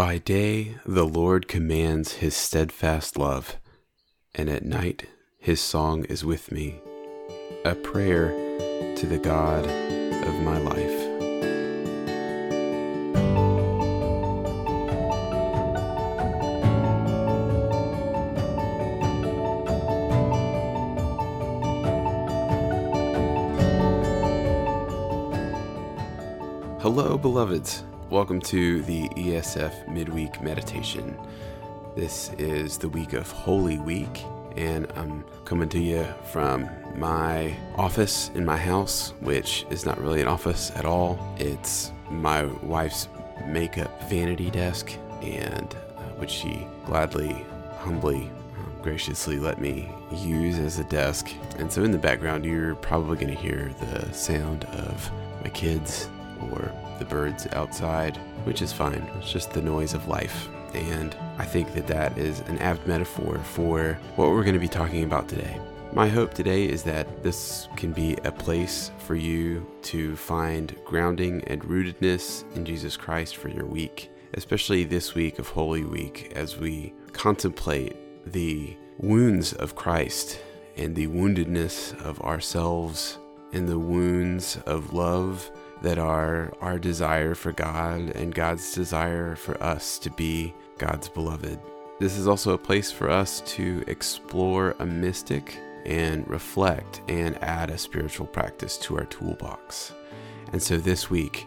By day the Lord commands his steadfast love, and at night his song is with me, a prayer to the God of my life. Hello, beloveds. Welcome to the ESF Midweek Meditation. This is the week of Holy Week, and I'm coming to you from my office in my house, which is not really an office at all. It's my wife's makeup vanity desk, and uh, which she gladly, humbly, um, graciously let me use as a desk. And so in the background, you're probably going to hear the sound of my kids or the birds outside, which is fine. It's just the noise of life. And I think that that is an apt metaphor for what we're going to be talking about today. My hope today is that this can be a place for you to find grounding and rootedness in Jesus Christ for your week, especially this week of Holy Week as we contemplate the wounds of Christ and the woundedness of ourselves and the wounds of love that are our desire for God and God's desire for us to be God's beloved. This is also a place for us to explore a mystic and reflect and add a spiritual practice to our toolbox. And so this week,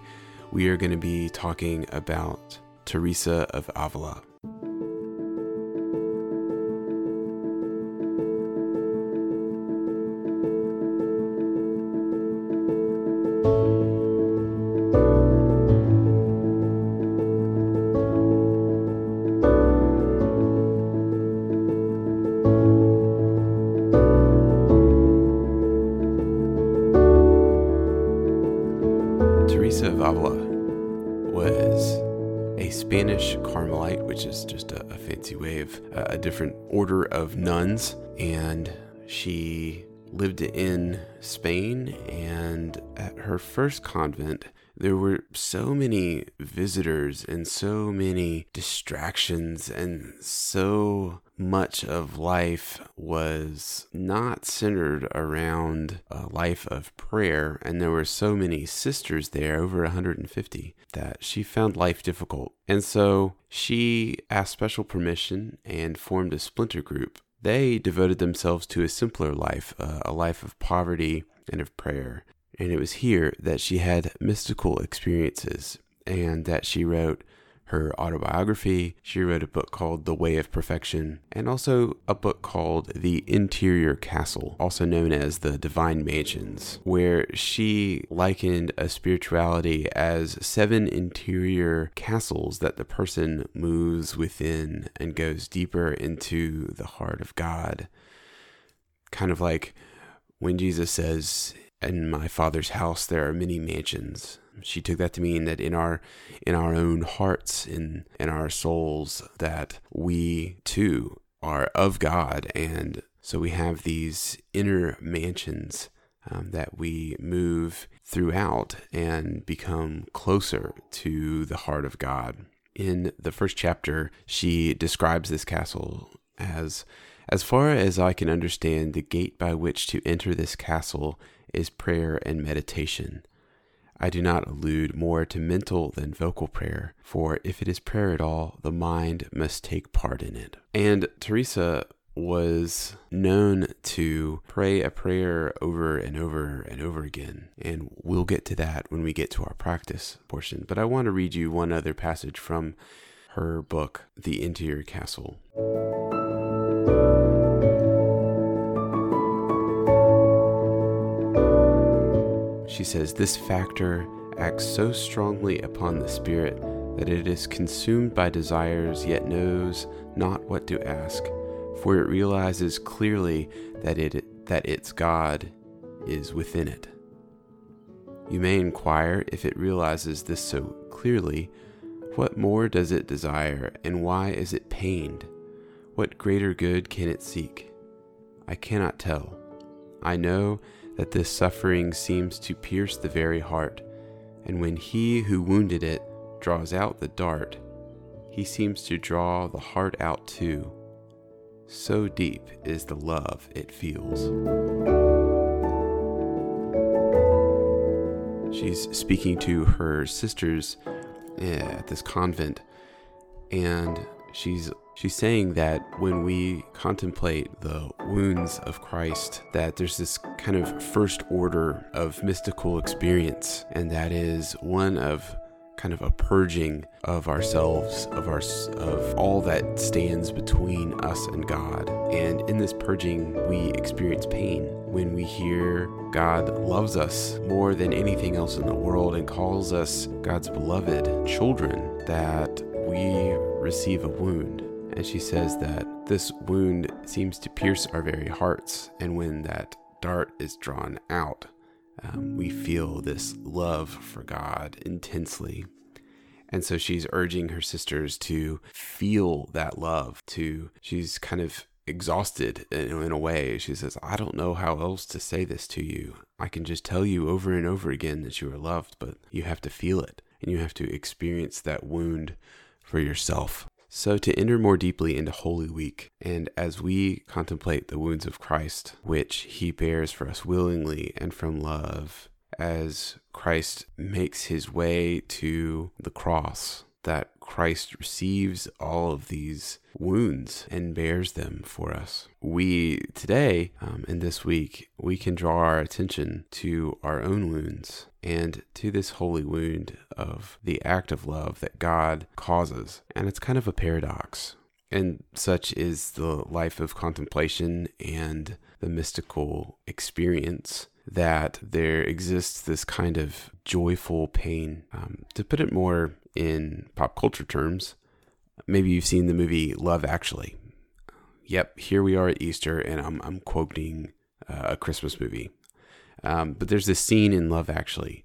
we are going to be talking about Teresa of Avila. Which is just a, a fancy way of a different order of nuns, and she lived in Spain. And at her first convent, there were so many visitors and so many distractions, and so much of life was not centered around a life of prayer. And there were so many sisters there, over 150, that she found life difficult. And so she asked special permission and formed a splinter group. They devoted themselves to a simpler life, uh, a life of poverty and of prayer. And it was here that she had mystical experiences and that she wrote her autobiography. She wrote a book called The Way of Perfection and also a book called The Interior Castle, also known as The Divine Mansions, where she likened a spirituality as seven interior castles that the person moves within and goes deeper into the heart of God. Kind of like when Jesus says, in my father's house there are many mansions. She took that to mean that in our in our own hearts in in our souls that we too are of god. And so we have these inner mansions um, that we move throughout and become closer to the heart of god. In the first chapter she describes this castle as as far as i can understand the gate by which to enter this castle is prayer and meditation. I do not allude more to mental than vocal prayer, for if it is prayer at all, the mind must take part in it. And Teresa was known to pray a prayer over and over and over again. And we'll get to that when we get to our practice portion. But I want to read you one other passage from her book, The Interior Castle. She says this factor acts so strongly upon the spirit that it is consumed by desires yet knows not what to ask, for it realizes clearly that it that its God is within it. You may inquire if it realizes this so clearly, what more does it desire and why is it pained? What greater good can it seek? I cannot tell. I know that this suffering seems to pierce the very heart, and when he who wounded it draws out the dart, he seems to draw the heart out too. So deep is the love it feels. She's speaking to her sisters eh, at this convent, and she's she's saying that when we contemplate the wounds of Christ, that there's this kind of first order of mystical experience, and that is one of kind of a purging of ourselves of our of all that stands between us and God. And in this purging, we experience pain when we hear God loves us more than anything else in the world and calls us God's beloved children that we receive a wound. And she says that this wound seems to pierce our very hearts and when that dart is drawn out, um, we feel this love for God intensely. And so she's urging her sisters to feel that love, to, she's kind of exhausted in, in, a way. She says, I don't know how else to say this to you. I can just tell you over and over again that you are loved, but you have to feel it and you have to experience that wound for yourself. So, to enter more deeply into Holy Week, and as we contemplate the wounds of Christ, which he bears for us willingly and from love, as Christ makes his way to the cross, that Christ receives all of these wounds and bears them for us. We today, um, in this week, we can draw our attention to our own wounds and to this holy wound of the act of love that God causes. And it's kind of a paradox. And such is the life of contemplation and the mystical experience that there exists this kind of joyful pain. Um, to put it more in pop culture terms, maybe you've seen the movie Love Actually. Yep, here we are at Easter, and I'm, I'm quoting uh, a Christmas movie. Um, but there's this scene in Love Actually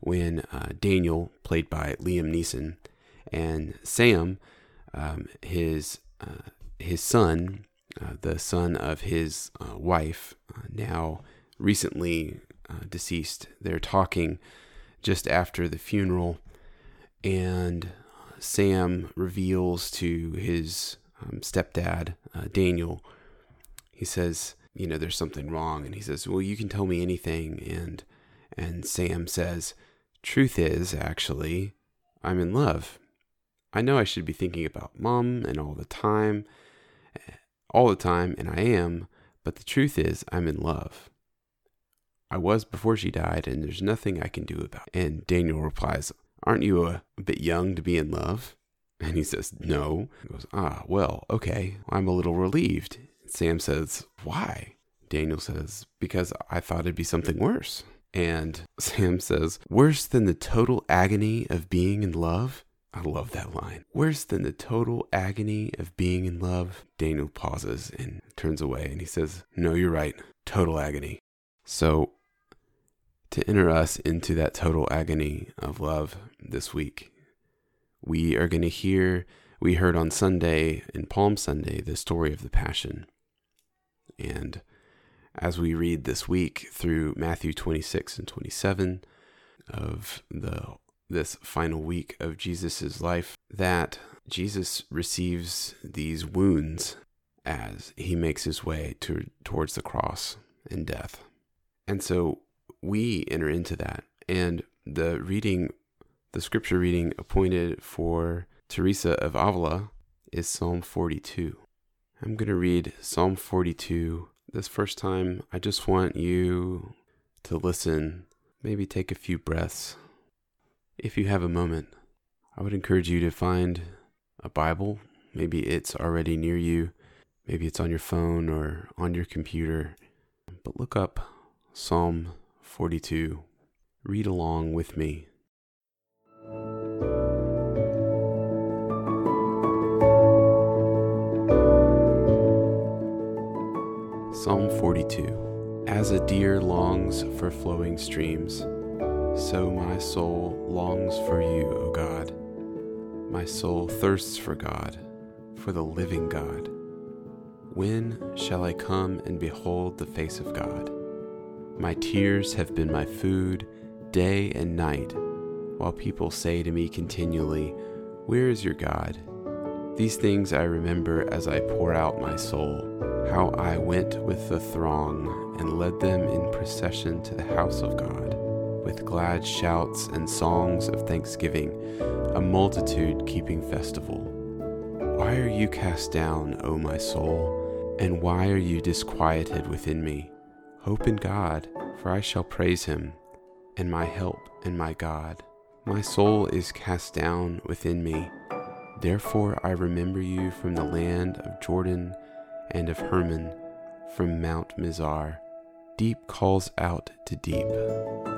when uh, Daniel, played by Liam Neeson, and Sam, um, his uh, his son, uh, the son of his uh, wife, uh, now recently deceased, they're talking just after the funeral, and Sam reveals to his um, stepdad, Daniel, he says, you know, there's something wrong. And he says, well, you can tell me anything. And, and Sam says, truth is, actually, I'm in love. I know I should be thinking about mom and all the time, all the time, and I am, but the truth is, I'm in love. I was before she died, and there's nothing I can do about it. And Daniel replies, Aren't you a, a bit young to be in love? And he says, No. He goes, Ah, well, okay. I'm a little relieved. Sam says, Why? Daniel says, Because I thought it'd be something worse. And Sam says, Worse than the total agony of being in love? I love that line. Worse than the total agony of being in love? Daniel pauses and turns away and he says, No, you're right. Total agony. So, to enter us into that total agony of love this week, we are going to hear, we heard on Sunday, in Palm Sunday, the story of the Passion. And as we read this week through Matthew 26 and 27 of the this final week of Jesus' life, that Jesus receives these wounds as he makes his way to, towards the cross and death. And so we enter into that. And the reading, the scripture reading appointed for Teresa of Avila is Psalm 42. I'm going to read Psalm 42. This first time, I just want you to listen, maybe take a few breaths. If you have a moment, I would encourage you to find a Bible. Maybe it's already near you, maybe it's on your phone or on your computer. But look up Psalm 42. Read along with me. Psalm 42 As a deer longs for flowing streams, so my soul longs for you, O God. My soul thirsts for God, for the living God. When shall I come and behold the face of God? My tears have been my food day and night, while people say to me continually, Where is your God? These things I remember as I pour out my soul, how I went with the throng and led them in procession to the house of God, with glad shouts and songs of thanksgiving, a multitude keeping festival. Why are you cast down, O my soul, and why are you disquieted within me? Hope in God, for I shall praise him, and my help and my God. My soul is cast down within me. Therefore I remember you from the land of Jordan and of Hermon, from Mount Mizar. Deep calls out to deep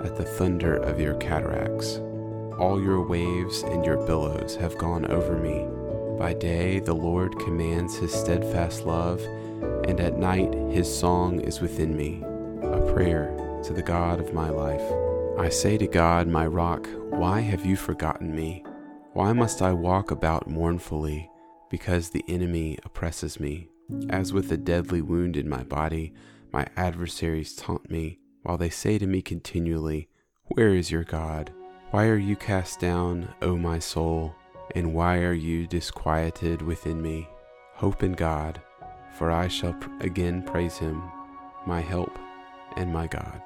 at the thunder of your cataracts. All your waves and your billows have gone over me. By day the Lord commands his steadfast love, and at night his song is within me, prayer to the God of my life. I say to God, my rock, why have you forgotten me? Why must I walk about mournfully, because the enemy oppresses me? As with a deadly wound in my body, my adversaries taunt me, while they say to me continually, Where is your God? Why are you cast down, O my soul? And why are you disquieted within me? Hope in God, for I shall again praise him, my help and my God.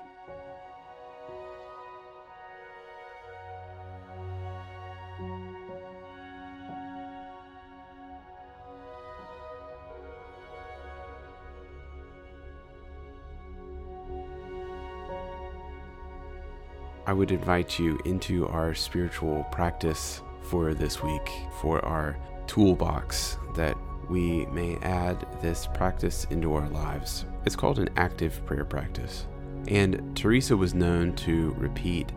I would invite you into our spiritual practice for this week, for our toolbox that we may add this practice into our lives. It's called an active prayer practice. And Teresa was known to repeat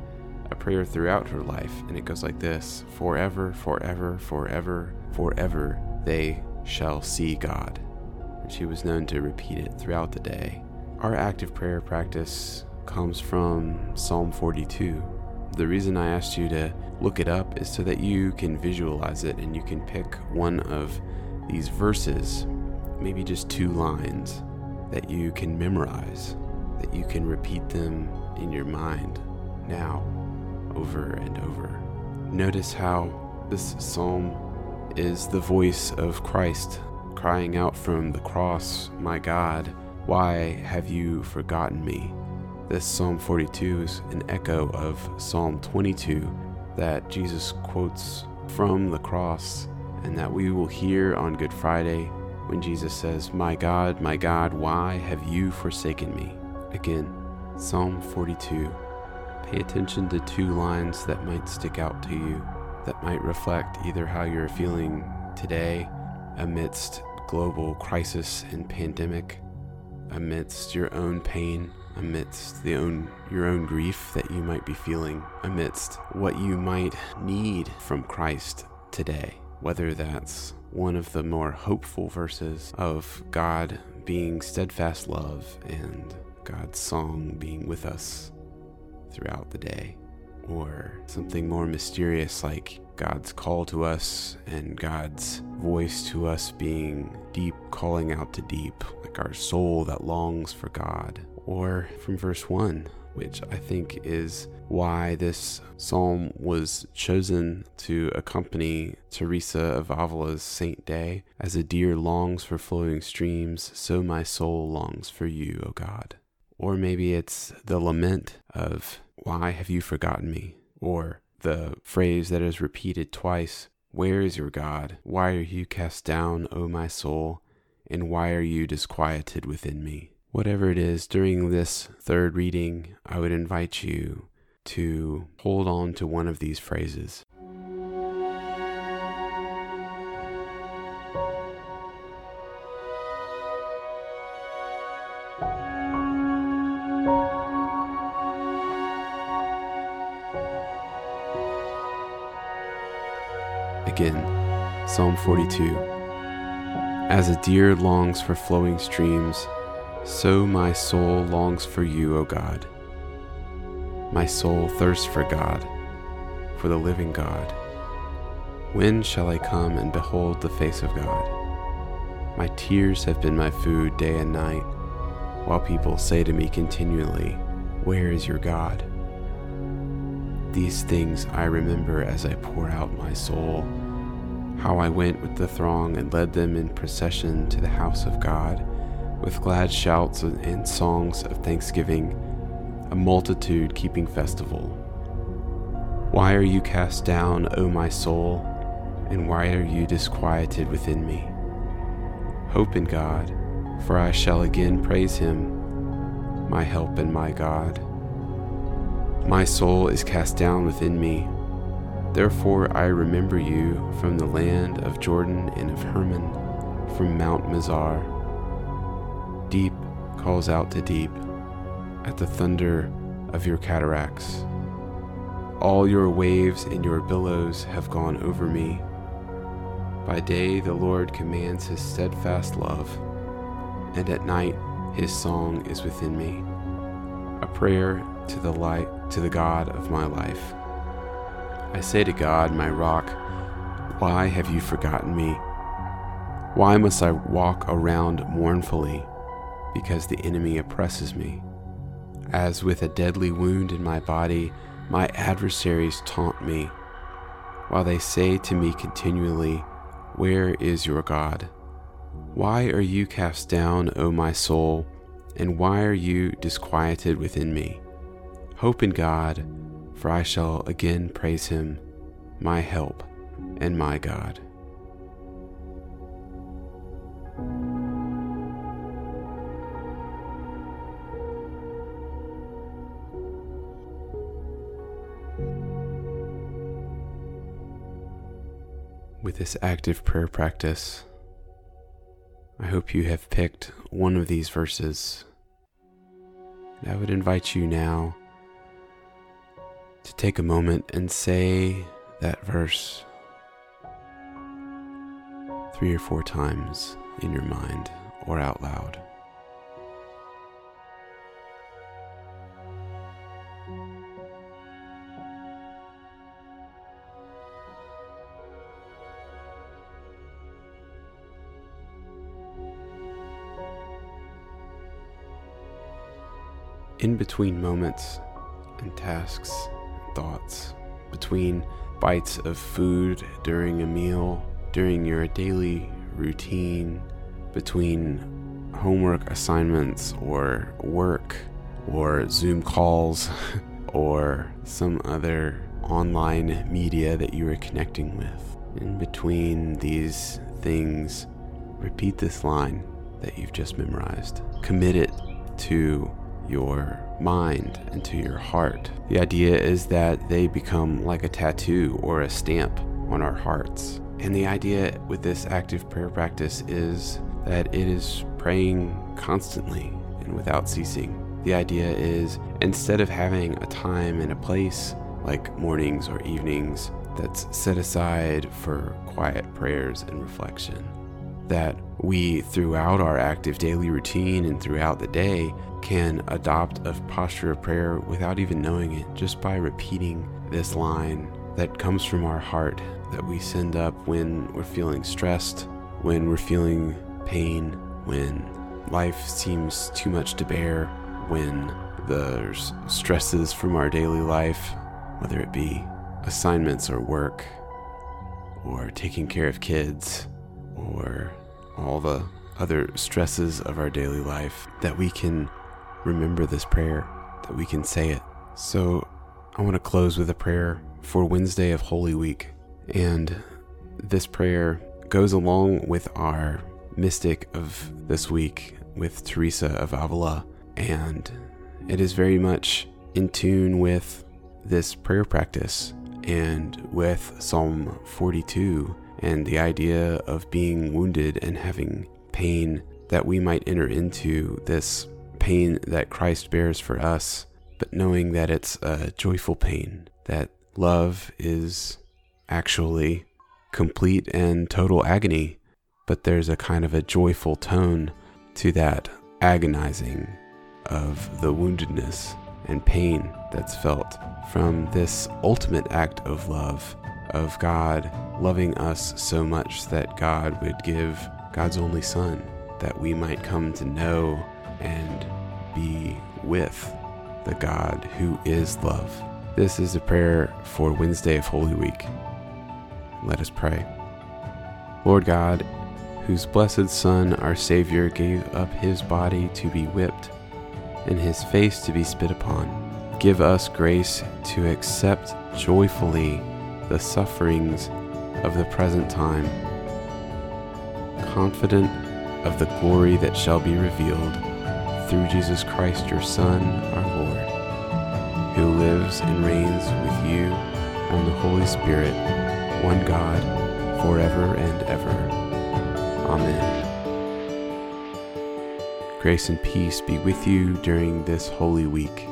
a prayer throughout her life, and it goes like this Forever, forever, forever, forever, they shall see God. And she was known to repeat it throughout the day. Our active prayer practice comes from Psalm 42. The reason I asked you to look it up is so that you can visualize it and you can pick one of these verses, maybe just two lines, that you can memorize, that you can repeat them in your mind now, over and over. Notice how this psalm is the voice of Christ crying out from the cross, My God, why have you forgotten me? This Psalm 42 is an echo of Psalm 22 that Jesus quotes from the cross and that we will hear on Good Friday when Jesus says, My God, my God, why have you forsaken me? Again, Psalm 42. Pay attention to two lines that might stick out to you, that might reflect either how you're feeling today amidst global crisis and pandemic, amidst your own pain amidst the own your own grief that you might be feeling, amidst what you might need from Christ today. Whether that's one of the more hopeful verses of God being steadfast love and God's song being with us throughout the day, or something more mysterious like God's call to us and God's voice to us being deep, calling out to deep, like our soul that longs for God, or from verse 1, which I think is why this psalm was chosen to accompany Teresa of Avila's Saint Day. As a deer longs for flowing streams, so my soul longs for you, O God. Or maybe it's the lament of, Why have you forgotten me? Or the phrase that is repeated twice, Where is your God? Why are you cast down, O my soul? And why are you disquieted within me? Whatever it is during this third reading, I would invite you to hold on to one of these phrases. Again, Psalm 42. As a deer longs for flowing streams, so my soul longs for you, O God. My soul thirsts for God, for the living God. When shall I come and behold the face of God? My tears have been my food day and night, while people say to me continually, Where is your God? These things I remember as I pour out my soul. how I went with the throng and led them in procession to the house of God, with glad shouts and songs of thanksgiving, a multitude keeping festival. Why are you cast down, O my soul, and why are you disquieted within me? Hope in God, for I shall again praise him, my help and my God. My soul is cast down within me. Therefore I remember you from the land of Jordan and of Hermon, from Mount Mizar. Deep calls out to deep at the thunder of your cataracts. All your waves and your billows have gone over me. By day the Lord commands his steadfast love, and at night his song is within me, a prayer to the light to the God of my life. I say to God, my rock, why have you forgotten me? Why must I walk around mournfully because the enemy oppresses me? As with a deadly wound in my body, my adversaries taunt me, while they say to me continually, Where is your God? Why are you cast down, O my soul, and why are you disquieted within me? Hope in God, for I shall again praise him, my help and my God. With this active prayer practice, I hope you have picked one of these verses. I would invite you now to take a moment and say that verse three or four times in your mind or out loud. In between moments and tasks, and thoughts between bites of food during a meal, during your daily routine, between homework assignments or work or Zoom calls or some other online media that you are connecting with. In between these things, repeat this line that you've just memorized. Commit it to your mind and to your heart. The idea is that they become like a tattoo or a stamp on our hearts. And the idea with this active prayer practice is that it is praying constantly and without ceasing. The idea is instead of having a time and a place like mornings or evenings that's set aside for quiet prayers and reflection, that we, throughout our active daily routine and throughout the day, can adopt a posture of prayer without even knowing it, just by repeating this line that comes from our heart that we send up when we're feeling stressed, when we're feeling pain, when life seems too much to bear, when there's stresses from our daily life, whether it be assignments or work, or taking care of kids, or all the other stresses of our daily life, that we can remember this prayer, that we can say it. So I want to close with a prayer for Wednesday of Holy Week. And this prayer goes along with our mystic of this week with Teresa of Avila. And it is very much in tune with this prayer practice and with Psalm 42 and the idea of being wounded and having pain that we might enter into this pain that Christ bears for us, but knowing that it's a joyful pain, that love is actually complete and total agony, but there's a kind of a joyful tone to that agonizing of the woundedness and pain that's felt from this ultimate act of love of God loving us so much that God would give God's only Son that we might come to know and be with the God who is love. This is a prayer for Wednesday of Holy Week. Let us pray. Lord God, whose blessed Son, our Savior, gave up his body to be whipped and his face to be spit upon, give us grace to accept joyfully the sufferings of the present time, confident of the glory that shall be revealed through Jesus Christ, your Son, our Lord, who lives and reigns with you and the Holy Spirit, one God, forever and ever. Amen. Grace and peace be with you during this holy week.